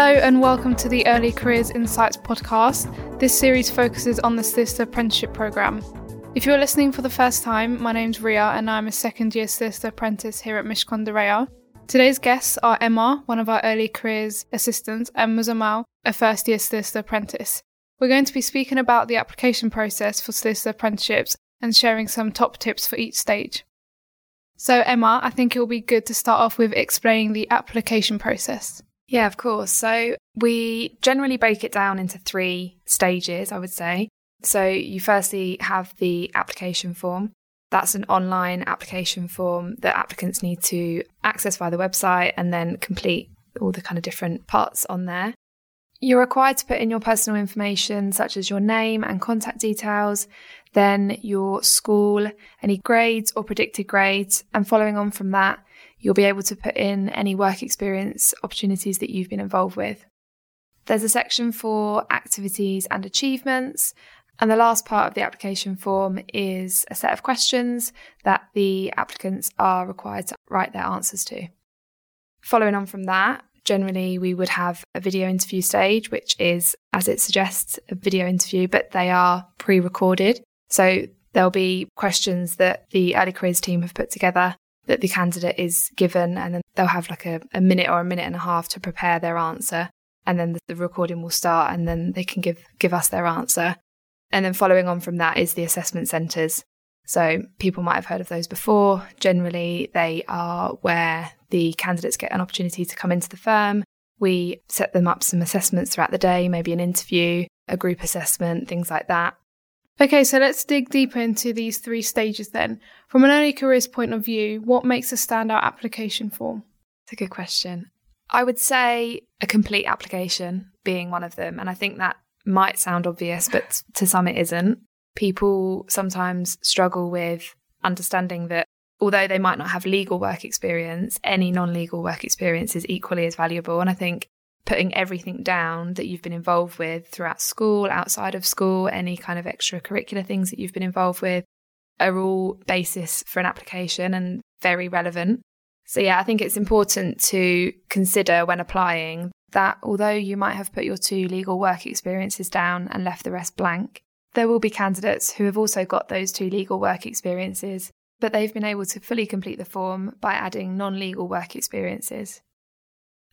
Hello and welcome to the Early Careers Insights podcast. This series focuses on the Solicitor Apprenticeship Programme. If you're listening for the first time, my name's Ruya and I'm a second year solicitor apprentice here at Mishcon de Reya. Today's guests are Emma, one of our early careers assistants, and Muzammal, a first year solicitor apprentice. We're going to be speaking about the application process for solicitor apprenticeships and sharing some top tips for each stage. So, Emma, I think it will be good to start off with explaining the application process. Yeah, of course. So, we generally break it down into three stages, I would say. So, you firstly have the application form, that's an online application form that applicants need to access via the website and then complete all the kind of different parts on there. You're required to put in your personal information, such as your name and contact details, then your school, any grades or predicted grades, and following on from that, you'll be able to put in any work experience opportunities that you've been involved with. There's a section for activities and achievements, and the last part of the application form is a set of questions that the applicants are required to write their answers to. Following on from that, generally we would have a video interview stage, which is, as it suggests, a video interview, but they are pre recorded. So there'll be questions that the early careers team have put together that the candidate is given, and then they'll have like a, a minute or a minute and a half to prepare their answer. And then the, the recording will start, and then they can give, give us their answer. And then following on from that is the assessment centres. So people might have heard of those before. Generally, they are where the candidates get an opportunity to come into the firm. We set them up some assessments throughout the day, maybe an interview, a group assessment, things like that. Okay, so let's dig deeper into these three stages then. From an early careers point of view, what makes a standout application form? It's a good question. I would say a complete application being one of them. And I think that might sound obvious, but to some it isn't. People sometimes struggle with understanding that although they might not have legal work experience, any non legal work experience is equally as valuable. And I think putting everything down that you've been involved with throughout school, outside of school, any kind of extracurricular things that you've been involved with are all basis for an application and very relevant. So, yeah, I think it's important to consider when applying that although you might have put your two legal work experiences down and left the rest blank, there will be candidates who have also got those two legal work experiences, but they've been able to fully complete the form by adding non legal work experiences.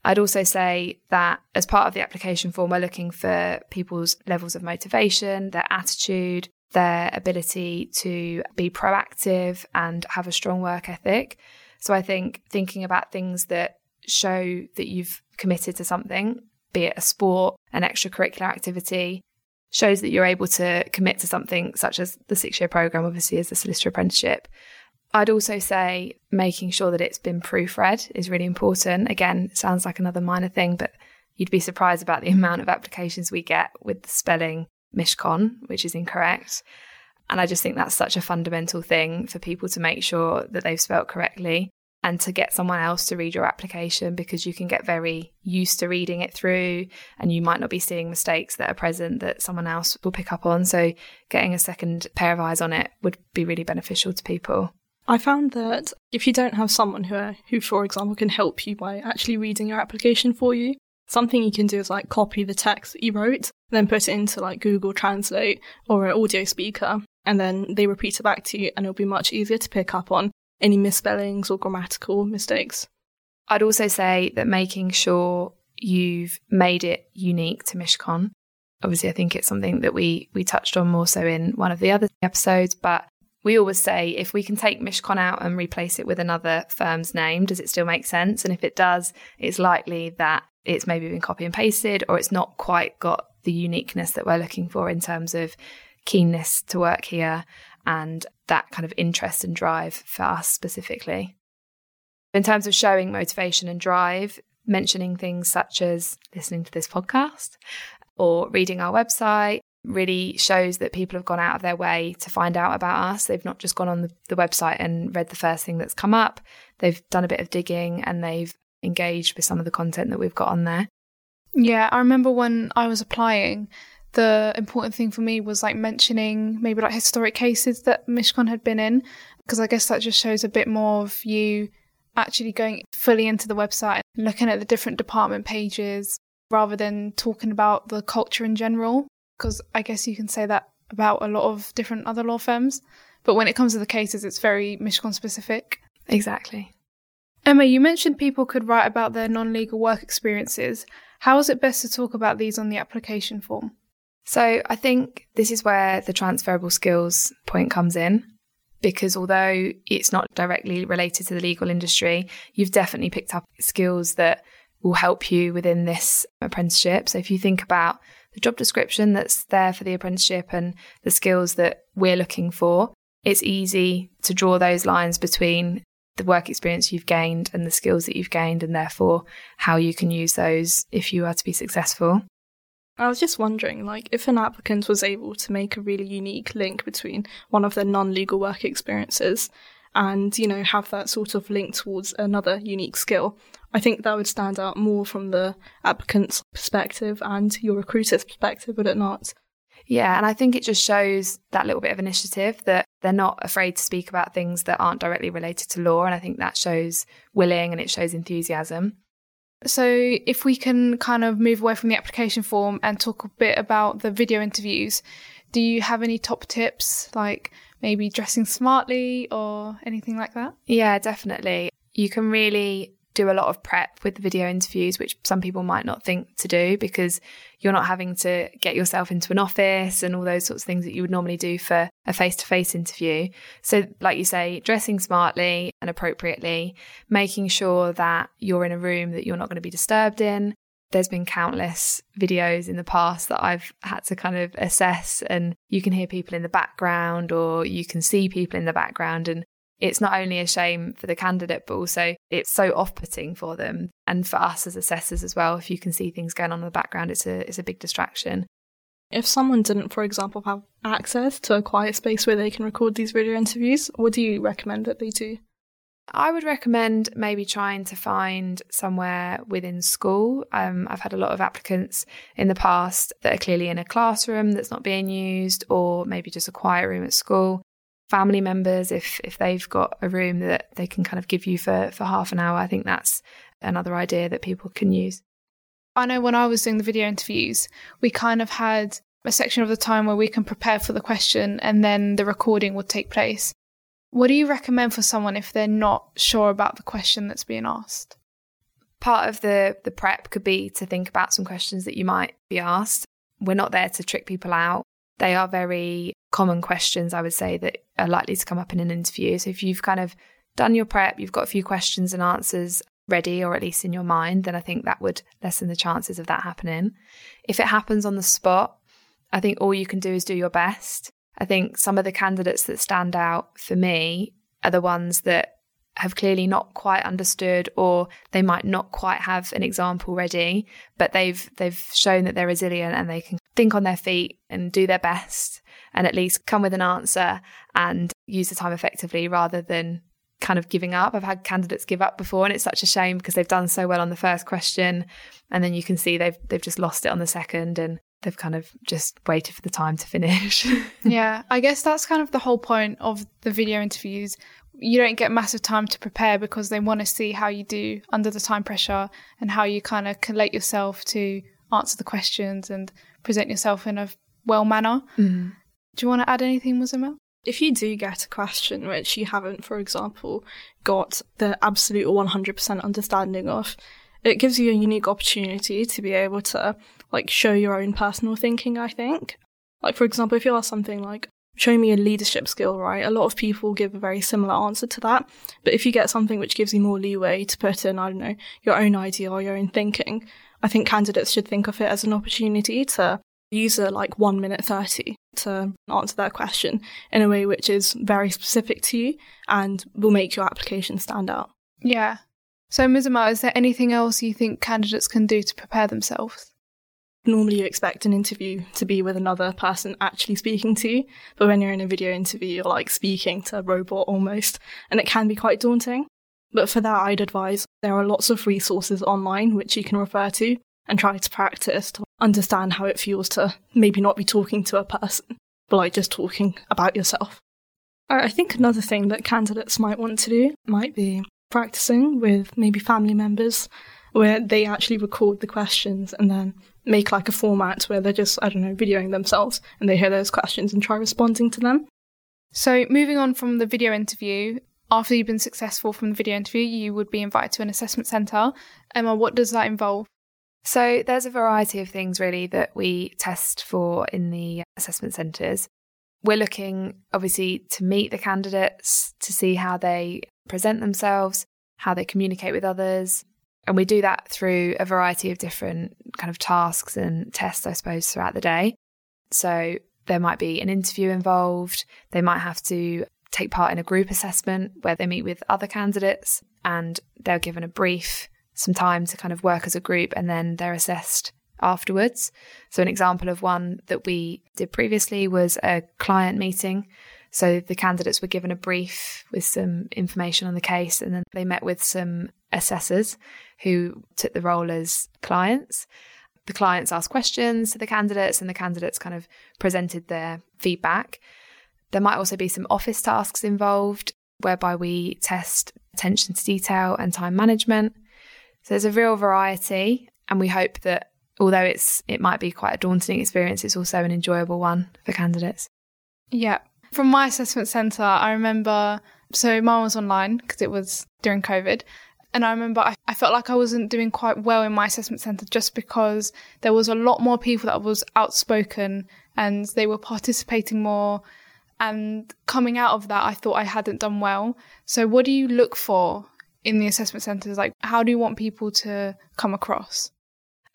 I'd also say that as part of the application form, we're looking for people's levels of motivation, their attitude, their ability to be proactive and have a strong work ethic. So I think thinking about things that show that you've committed to something, be it a sport, an extracurricular activity, shows that you're able to commit to something such as the six year program, obviously, as the solicitor apprenticeship. I'd also say making sure that it's been proofread is really important. Again, sounds like another minor thing, but you'd be surprised about the amount of applications we get with the spelling Mishcon, which is incorrect. And I just think that's such a fundamental thing for people to make sure that they've spelt correctly and to get someone else to read your application because you can get very used to reading it through and you might not be seeing mistakes that are present that someone else will pick up on. So, getting a second pair of eyes on it would be really beneficial to people. I found that if you don't have someone who, uh, who, for example, can help you by actually reading your application for you, something you can do is like copy the text that you wrote, then put it into like Google Translate or an audio speaker, and then they repeat it back to you, and it'll be much easier to pick up on any misspellings or grammatical mistakes. I'd also say that making sure you've made it unique to Mishcon. Obviously, I think it's something that we we touched on more so in one of the other episodes, but we always say if we can take Mishcon out and replace it with another firm's name, does it still make sense? And if it does, it's likely that it's maybe been copy and pasted or it's not quite got the uniqueness that we're looking for in terms of keenness to work here and that kind of interest and drive for us specifically. In terms of showing motivation and drive, mentioning things such as listening to this podcast or reading our website really shows that people have gone out of their way to find out about us. They've not just gone on the, the website and read the first thing that's come up, they've done a bit of digging and they've engaged with some of the content that we've got on there. Yeah, I remember when I was applying, the important thing for me was like mentioning maybe like historic cases that Mishcon had been in, because I guess that just shows a bit more of you actually going fully into the website, looking at the different department pages, rather than talking about the culture in general. Because I guess you can say that about a lot of different other law firms. But when it comes to the cases, it's very Mishcon specific. Exactly. Emma, you mentioned people could write about their non legal work experiences. How is it best to talk about these on the application form? So I think this is where the transferable skills point comes in. Because although it's not directly related to the legal industry, you've definitely picked up skills that will help you within this apprenticeship. So if you think about the job description that's there for the apprenticeship and the skills that we're looking for, it's easy to draw those lines between the work experience you've gained and the skills that you've gained, and therefore how you can use those if you are to be successful. I was just wondering, like, if an applicant was able to make a really unique link between one of their non legal work experiences and, you know, have that sort of link towards another unique skill, I think that would stand out more from the applicant's perspective and your recruiter's perspective, would it not? Yeah, and I think it just shows that little bit of initiative that they're not afraid to speak about things that aren't directly related to law. And I think that shows willing and it shows enthusiasm. So, if we can kind of move away from the application form and talk a bit about the video interviews, do you have any top tips, like maybe dressing smartly or anything like that? Yeah, definitely. You can really do a lot of prep with the video interviews, which some people might not think to do because you're not having to get yourself into an office and all those sorts of things that you would normally do for a face to face interview. So, like you say, dressing smartly and appropriately, making sure that you're in a room that you're not going to be disturbed in. There's been countless videos in the past that I've had to kind of assess, and you can hear people in the background or you can see people in the background. And it's not only a shame for the candidate, but also it's so off putting for them and for us as assessors as well. If you can see things going on in the background, it's a, it's a big distraction. If someone didn't, for example, have access to a quiet space where they can record these video interviews, what do you recommend that they do? I would recommend maybe trying to find somewhere within school. Um, I've had a lot of applicants in the past that are clearly in a classroom that's not being used, or maybe just a quiet room at school. Family members if if they've got a room that they can kind of give you for for half an hour i think that's another idea that people can use. I know when i was doing the video interviews we kind of had a section of the time where we can prepare for the question and then the recording would take place what do you recommend for someone if they're not sure about the question that's being asked part of the the prep could be to think about some questions that you might be asked we're not there to trick people out they are very common questions, I would say, that are likely to come up in an interview. So if you've kind of done your prep, you've got a few questions and answers ready, or at least in your mind, then I think that would lessen the chances of that happening. If it happens on the spot, I think all you can do is do your best. I think some of the candidates that stand out for me are the ones that have clearly not quite understood or they might not quite have an example ready but they've they've shown that they're resilient and they can think on their feet and do their best and at least come with an answer and use the time effectively rather than kind of giving up. I've had candidates give up before and it's such a shame because they've done so well on the first question and then you can see they've they've just lost it on the second and they've kind of just waited for the time to finish. yeah, I guess that's kind of the whole point of the video interviews. You don't get massive time to prepare because they want to see how you do under the time pressure and how you kind of collate yourself to answer the questions and present yourself in a well manner. Mm. Do you want to add anything, Muzammal? If you do get a question which you haven't, for example, got the absolute 100% understanding of, it gives you a unique opportunity to be able to like show your own personal thinking, I think. Like, for example, if you ask something like, show me a leadership skill, right? A lot of people give a very similar answer to that. But if you get something which gives you more leeway to put in, I don't know, your own idea or your own thinking, I think candidates should think of it as an opportunity to user like one minute 30 to answer that question in a way which is very specific to you and will make your application stand out. Yeah. So, Muzammal, is there anything else you think candidates can do to prepare themselves? Normally, you expect an interview to be with another person actually speaking to you, but when you're in a video interview, you're like speaking to a robot almost, and it can be quite daunting. But for that, I'd advise there are lots of resources online which you can refer to and try to practice to understand how it feels to maybe not be talking to a person, but like just talking about yourself. I think another thing that candidates might want to do might be practicing with maybe family members where they actually record the questions and then make like a format where they're just, I don't know, videoing themselves and they hear those questions and try responding to them. So, moving on from the video interview, after you've been successful from the video interview, you would be invited to an assessment centre. Emma, what does that involve? So, there's a variety of things really that we test for in the assessment centres. We're looking obviously to meet the candidates, to see how they present themselves, how they communicate with others. And we do that through a variety of different kind of tasks and tests, I suppose, throughout the day. So there might be an interview involved. They might have to take part in a group assessment where they meet with other candidates and they're given a brief, some time to kind of work as a group, and then they're assessed afterwards. So, an example of one that we did previously was a client meeting. So, the candidates were given a brief with some information on the case, and then they met with some assessors who took the role as clients the clients asked questions to the candidates and the candidates kind of presented their feedback. There might also be some office tasks involved whereby we test attention to detail and time management. So there's a real variety and we hope that although it's it might be quite a daunting experience, it's also an enjoyable one for candidates. Yeah. From my assessment centre, I remember so mine was online because it was during COVID. And I remember I, I felt like I wasn't doing quite well in my assessment centre just because there was a lot more people that was outspoken and they were participating more. And coming out of that, I thought I hadn't done well. So, what do you look for in the assessment centres? Like, how do you want people to come across?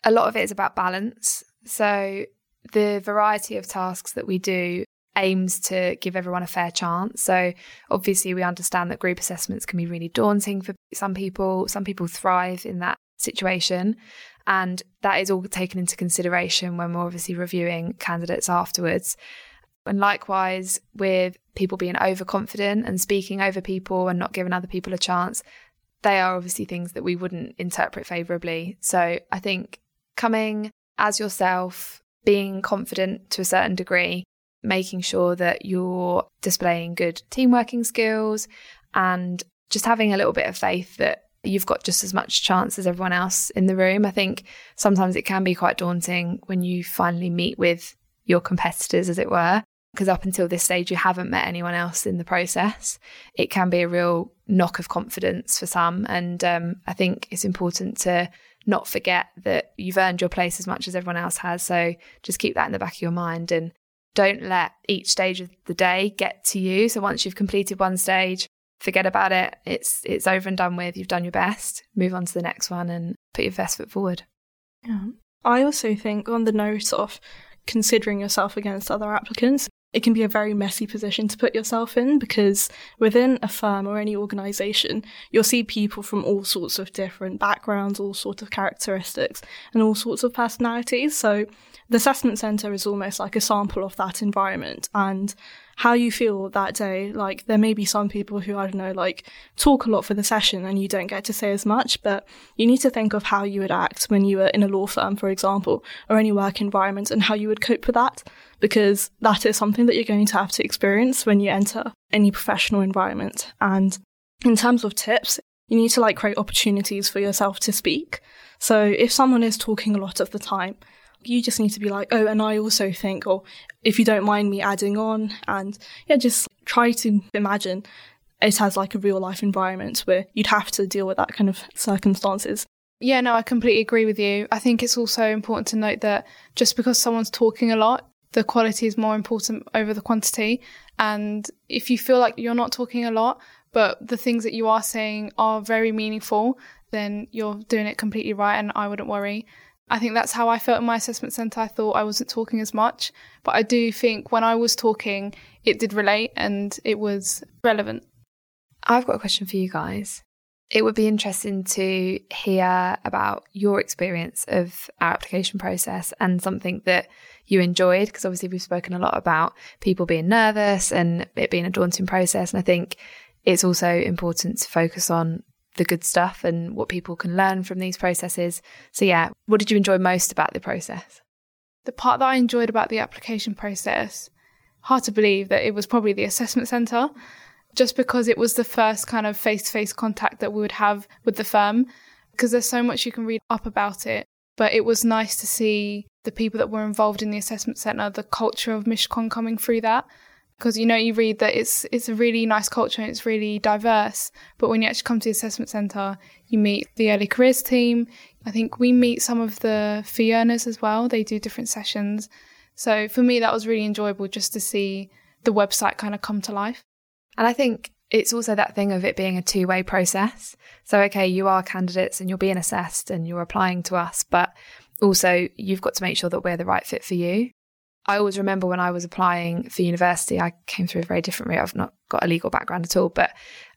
A lot of it is about balance. So, the variety of tasks that we do aims to give everyone a fair chance. So obviously we understand that group assessments can be really daunting for some people. Some people thrive in that situation. And that is all taken into consideration when we're obviously reviewing candidates afterwards. And likewise, with people being overconfident and speaking over people and not giving other people a chance, they are obviously things that we wouldn't interpret favourably. So I think coming as yourself, being confident to a certain degree, making sure that you're displaying good team working skills and just having a little bit of faith that you've got just as much chance as everyone else in the room. I think sometimes it can be quite daunting when you finally meet with your competitors, as it were, because up until this stage, you haven't met anyone else in the process. It can be a real knock of confidence for some. And um, I think it's important to not forget that you've earned your place as much as everyone else has. So just keep that in the back of your mind and don't let each stage of the day get to you. So once you've completed one stage, forget about it. It's it's over and done with. You've done your best. Move on to the next one and put your best foot forward. Yeah. I also think on the note of considering yourself against other applicants, it can be a very messy position to put yourself in because within a firm or any organization, you'll see people from all sorts of different backgrounds, all sorts of characteristics, and all sorts of personalities. So the assessment center is almost like a sample of that environment and how you feel that day. Like there may be some people who, I don't know, like talk a lot for the session and you don't get to say as much, but you need to think of how you would act when you were in a law firm, for example, or any work environment and how you would cope with that because that is something that you're going to have to experience when you enter any professional environment. And in terms of tips, you need to like create opportunities for yourself to speak. So if someone is talking a lot of the time, you just need to be like, oh, and I also think, or if you don't mind me adding on, and yeah, just try to imagine it has like a real life environment where you'd have to deal with that kind of circumstances. Yeah, no, I completely agree with you. I think it's also important to note that just because someone's talking a lot, the quality is more important over the quantity. And if you feel like you're not talking a lot, but the things that you are saying are very meaningful, then you're doing it completely right. And I wouldn't worry. I think that's how I felt in my assessment centre. I thought I wasn't talking as much, but I do think when I was talking, it did relate and it was relevant. I've got a question for you guys. It would be interesting to hear about your experience of our application process and something that you enjoyed, because obviously we've spoken a lot about people being nervous and it being a daunting process. And I think it's also important to focus on the good stuff and what people can learn from these processes. So, yeah, what did you enjoy most about the process? The part that I enjoyed about the application process, hard to believe that it was probably the assessment centre, just because it was the first kind of face to face contact that we would have with the firm. because there's so much you can read up about it. But it was nice to see the people that were involved in the assessment centre, the culture of Mishcon coming through that. Because you know, you read that it's it's a really nice culture and it's really diverse. But when you actually come to the assessment centre, you meet the early careers team. I think we meet some of the fee earners as well. They do different sessions. So for me, that was really enjoyable just to see the website kind of come to life. And I think it's also that thing of it being a two way process. So, okay, you are candidates and you're being assessed and you're applying to us, but also you've got to make sure that we're the right fit for you. I always remember when I was applying for university, I came through a very different route. I've not got a legal background at all, but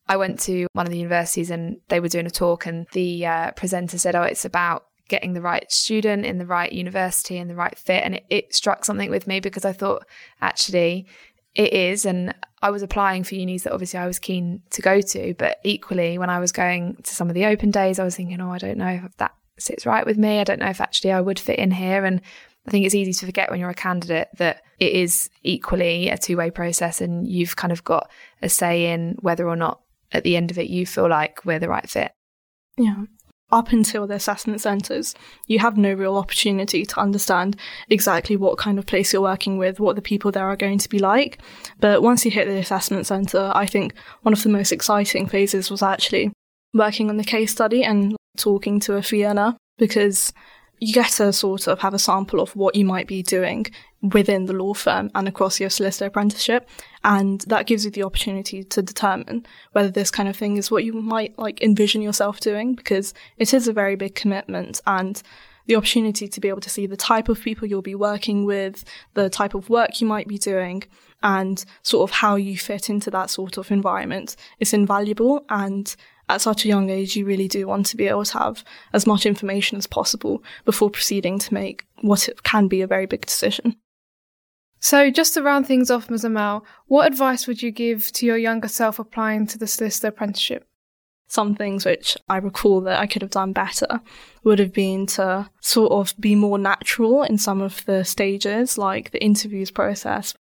I went to one of the universities and they were doing a talk, and the uh, presenter said, Oh, it's about getting the right student in the right university and the right fit. And it, it struck something with me because I thought, actually, it is. And I was applying for unis that obviously I was keen to go to. But equally, when I was going to some of the open days, I was thinking, oh, I don't know if that sits right with me. I don't know if actually I would fit in here. And I think it's easy to forget when you're a candidate that it is equally a two way process and you've kind of got a say in whether or not at the end of it you feel like we're the right fit. Yeah up until the assessment centres, you have no real opportunity to understand exactly what kind of place you're working with, what the people there are going to be like. But once you hit the assessment centre, I think one of the most exciting phases was actually working on the case study and talking to a earner because you get to sort of have a sample of what you might be doing within the law firm and across your solicitor apprenticeship. And that gives you the opportunity to determine whether this kind of thing is what you might like envision yourself doing because it is a very big commitment and the opportunity to be able to see the type of people you'll be working with, the type of work you might be doing, and sort of how you fit into that sort of environment is invaluable. And at such a young age, you really do want to be able to have as much information as possible before proceeding to make what can be a very big decision. So, just to round things off, Muzammal, what advice would you give to your younger self applying to the solicitor apprenticeship? Some things which I recall that I could have done better would have been to sort of be more natural in some of the stages, like the interviews process,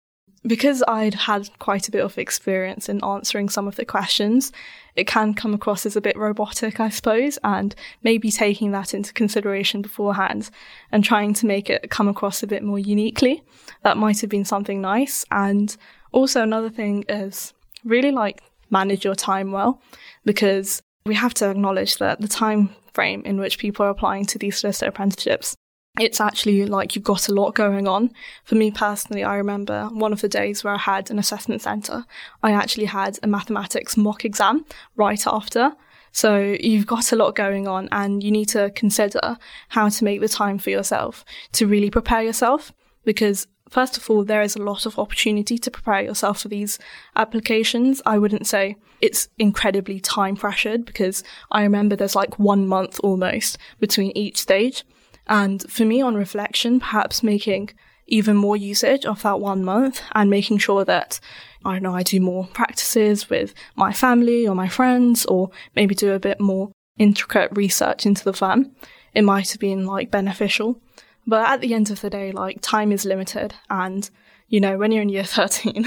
because I'd had quite a bit of experience in answering some of the questions, it can come across as a bit robotic, I suppose, and maybe taking that into consideration beforehand and trying to make it come across a bit more uniquely. That might have been something nice. And also another thing is really like manage your time well, because we have to acknowledge that the time frame in which people are applying to these solicitor apprenticeships it's actually like you've got a lot going on. For me personally, I remember one of the days where I had an assessment centre, I actually had a mathematics mock exam right after. So you've got a lot going on and you need to consider how to make the time for yourself to really prepare yourself because first of all, there is a lot of opportunity to prepare yourself for these applications. I wouldn't say it's incredibly time pressured because I remember there's like one month almost between each stage. And for me, on reflection, perhaps making even more usage of that one month and making sure that I don't know, I do more practices with my family or my friends, or maybe do a bit more intricate research into the firm. It might have been like beneficial. But at the end of the day, like time is limited and you know, when you're in year 13,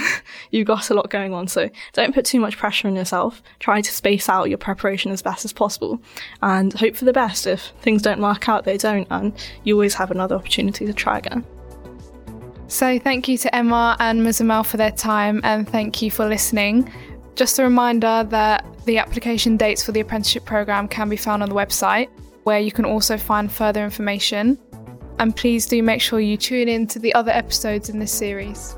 you've got a lot going on. So don't put too much pressure on yourself. Try to space out your preparation as best as possible and hope for the best. If things don't work out, they don't. And you always have another opportunity to try again. So thank you to Emma and Muzammal For their time and thank you for listening. Just a reminder that the application dates for the apprenticeship programme can be found on the website, where you can also find further information and please do make sure you tune in to the other episodes in this series.